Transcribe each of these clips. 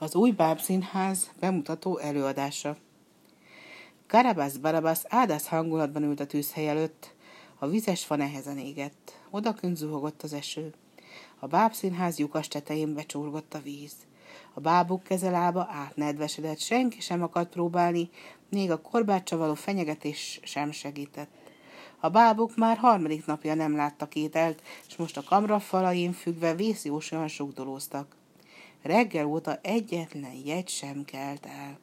Az új bábszínház bemutató előadása. Karabász Barabász áldász hangulatban ült a tűzhely előtt. A vizes fa nehezen égett. Odakünt zuhogott az eső. A bábszínház lyukas tetején becsorgott a víz. A bábuk kezelába átnedvesedett, senki sem akart próbálni, még a korbácsa való fenyegetés sem segített. A bábuk már harmadik napja nem láttak ételt, és most a kamra falain függve vészjósan sugdolóztak. Reggel óta egyetlen jegy sem kelt el.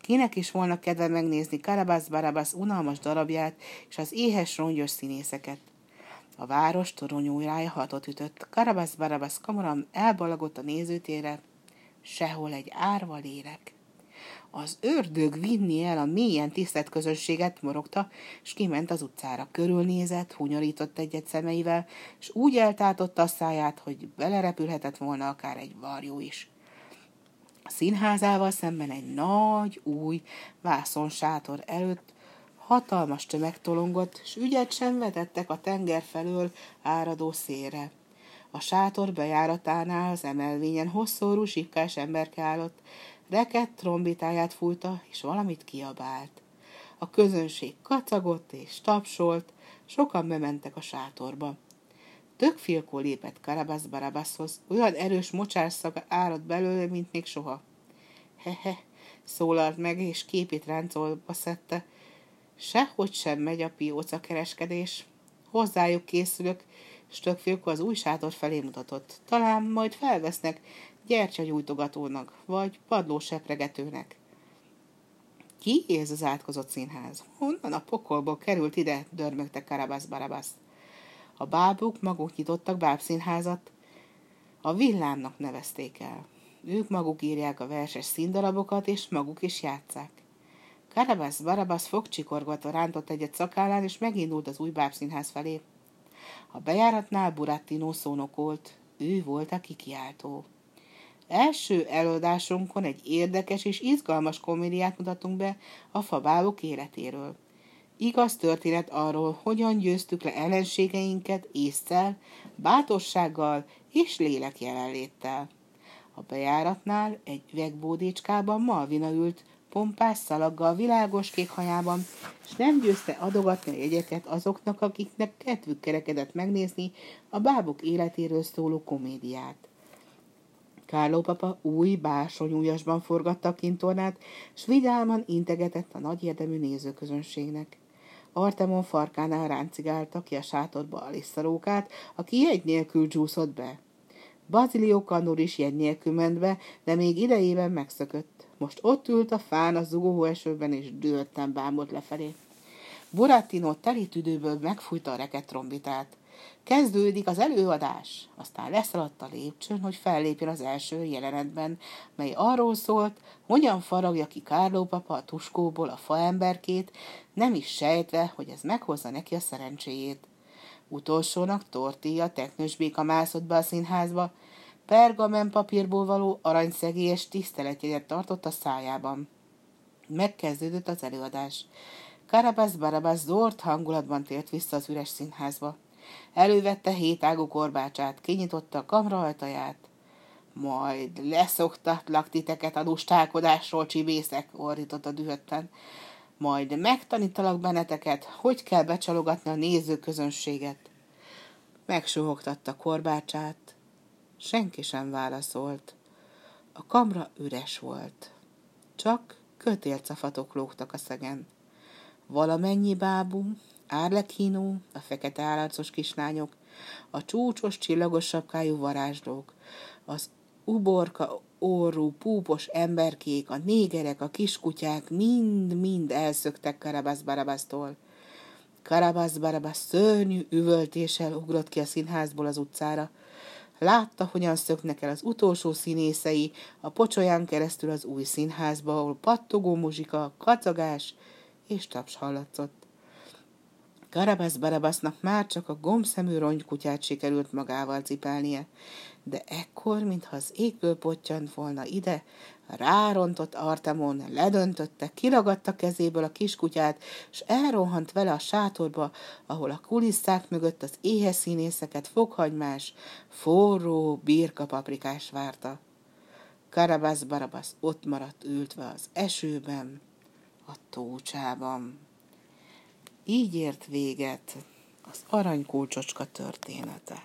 Kinek is volna kedve megnézni Karabász Barabász unalmas darabját és az éhes rongyos színészeket. A város toronyújrája hatot ütött. Karabász Barabász kamaram elbalagott a nézőtére. Sehol egy árva lélek. Az ördög vinni el a mélyen tisztelt közönséget, morogta, és kiment az utcára. Körülnézett, hunyorított egyet szemeivel, és úgy eltátotta a száját, hogy belerepülhetett volna akár egy varjú is. A színházával szemben egy nagy, új vászonsátor előtt hatalmas tömeg tolongott, s ügyet sem vetettek a tenger felől áradó szélre. A sátor bejáratánál az emelvényen hosszú zsipkás emberke állott, Reket trombitáját fújta, és valamit kiabált. A közönség kacagott és tapsolt, sokan bementek a sátorba. Tök filkó lépett Karabasz Barabaszhoz, olyan erős mocsárszag árad belőle, mint még soha. Hehe, szólalt meg, és képét ráncolba szedte. Sehogy sem megy a pióca kereskedés. Hozzájuk készülök, és tök filkó az új sátor felé mutatott. Talán majd felvesznek gyertyagyújtogatónak, vagy padlósepregetőnek. Ki ez az átkozott színház? Honnan a pokolból került ide? dörmögte Karabasz Barabasz. A bábuk maguk nyitottak bábszínházat, a villámnak nevezték el. Ők maguk írják a verses színdarabokat, és maguk is játszák. Karabasz Barabasz fogcsikorgatva rántott egyet szakállán, és megindult az új bábszínház felé. A bejáratnál Burattino szónokolt. Ő volt a kikiáltó. Első előadásunkon egy érdekes és izgalmas komédiát mutatunk be a fabálok életéről. Igaz történet arról, hogyan győztük le ellenségeinket észszel, bátorsággal és lélek jelenléttel. A bejáratnál egy üvegbódécskában Malvina ült, pompás szalaggal, világos kék hajában, és nem győzte adogatni a jegyeket azoknak, akiknek kedvük kerekedett megnézni a bábuk életéről szóló komédiát. Kárló papa új bársonyújasban forgatta a kintornát, s vidáman integetett a nagy érdemű nézőközönségnek. Artemon farkánál ráncigálta ki a sátorba a lisszarókát, aki egy nélkül csúszott be. Bazilió kanur is jegy nélkül ment be, de még idejében megszökött. Most ott ült a fán a zugó esőben, és dühötten bámult lefelé. Burattino teli tüdőből megfújta a reket trombitát. Kezdődik az előadás, aztán leszaladt a lépcsőn, hogy fellépjen az első jelenetben, mely arról szólt, hogyan faragja ki Kárló papa a tuskóból a faemberkét, nem is sejtve, hogy ez meghozza neki a szerencséjét. Utolsónak tortilla teknős béka mászott be a színházba, pergamen papírból való aranyszegélyes tiszteletjegyet tartott a szájában. Megkezdődött az előadás. Karabasz Barabasz zord hangulatban tért vissza az üres színházba. Elővette hétágú korbácsát, kinyitotta a kamra ajtaját. Majd leszoktatlak titeket a lustálkodásról, csibészek, ordította dühötten. Majd megtanítalak benneteket, hogy kell becsalogatni a nézőközönséget. Megsuhogtatta korbácsát. Senki sem válaszolt. A kamra üres volt. Csak kötélcafatok lógtak a szegen. Valamennyi bábú, Árlekhínó, a fekete állarcos kislányok, a csúcsos, csillagos sapkájú varázslók, az uborka orrú, púpos emberkék, a négerek, a kiskutyák mind-mind elszöktek Karabasz Barabasztól. Karabasz Barabasz szörnyű üvöltéssel ugrott ki a színházból az utcára. Látta, hogyan szöknek el az utolsó színészei a pocsolyán keresztül az új színházba, ahol pattogó muzsika, kacagás és taps hallatszott. Karabasz Barabasznak már csak a gombszemű rongykutyát sikerült magával cipelnie, de ekkor, mintha az égből pottyant volna ide, rárontott Artemon, ledöntötte, kiragadta kezéből a kiskutyát, és elrohant vele a sátorba, ahol a kulisszák mögött az éhes színészeket fokhagymás, forró birka paprikás várta. Karabasz Barabasz ott maradt ültve az esőben, a tócsában. Így ért véget az aranykulcsocska története.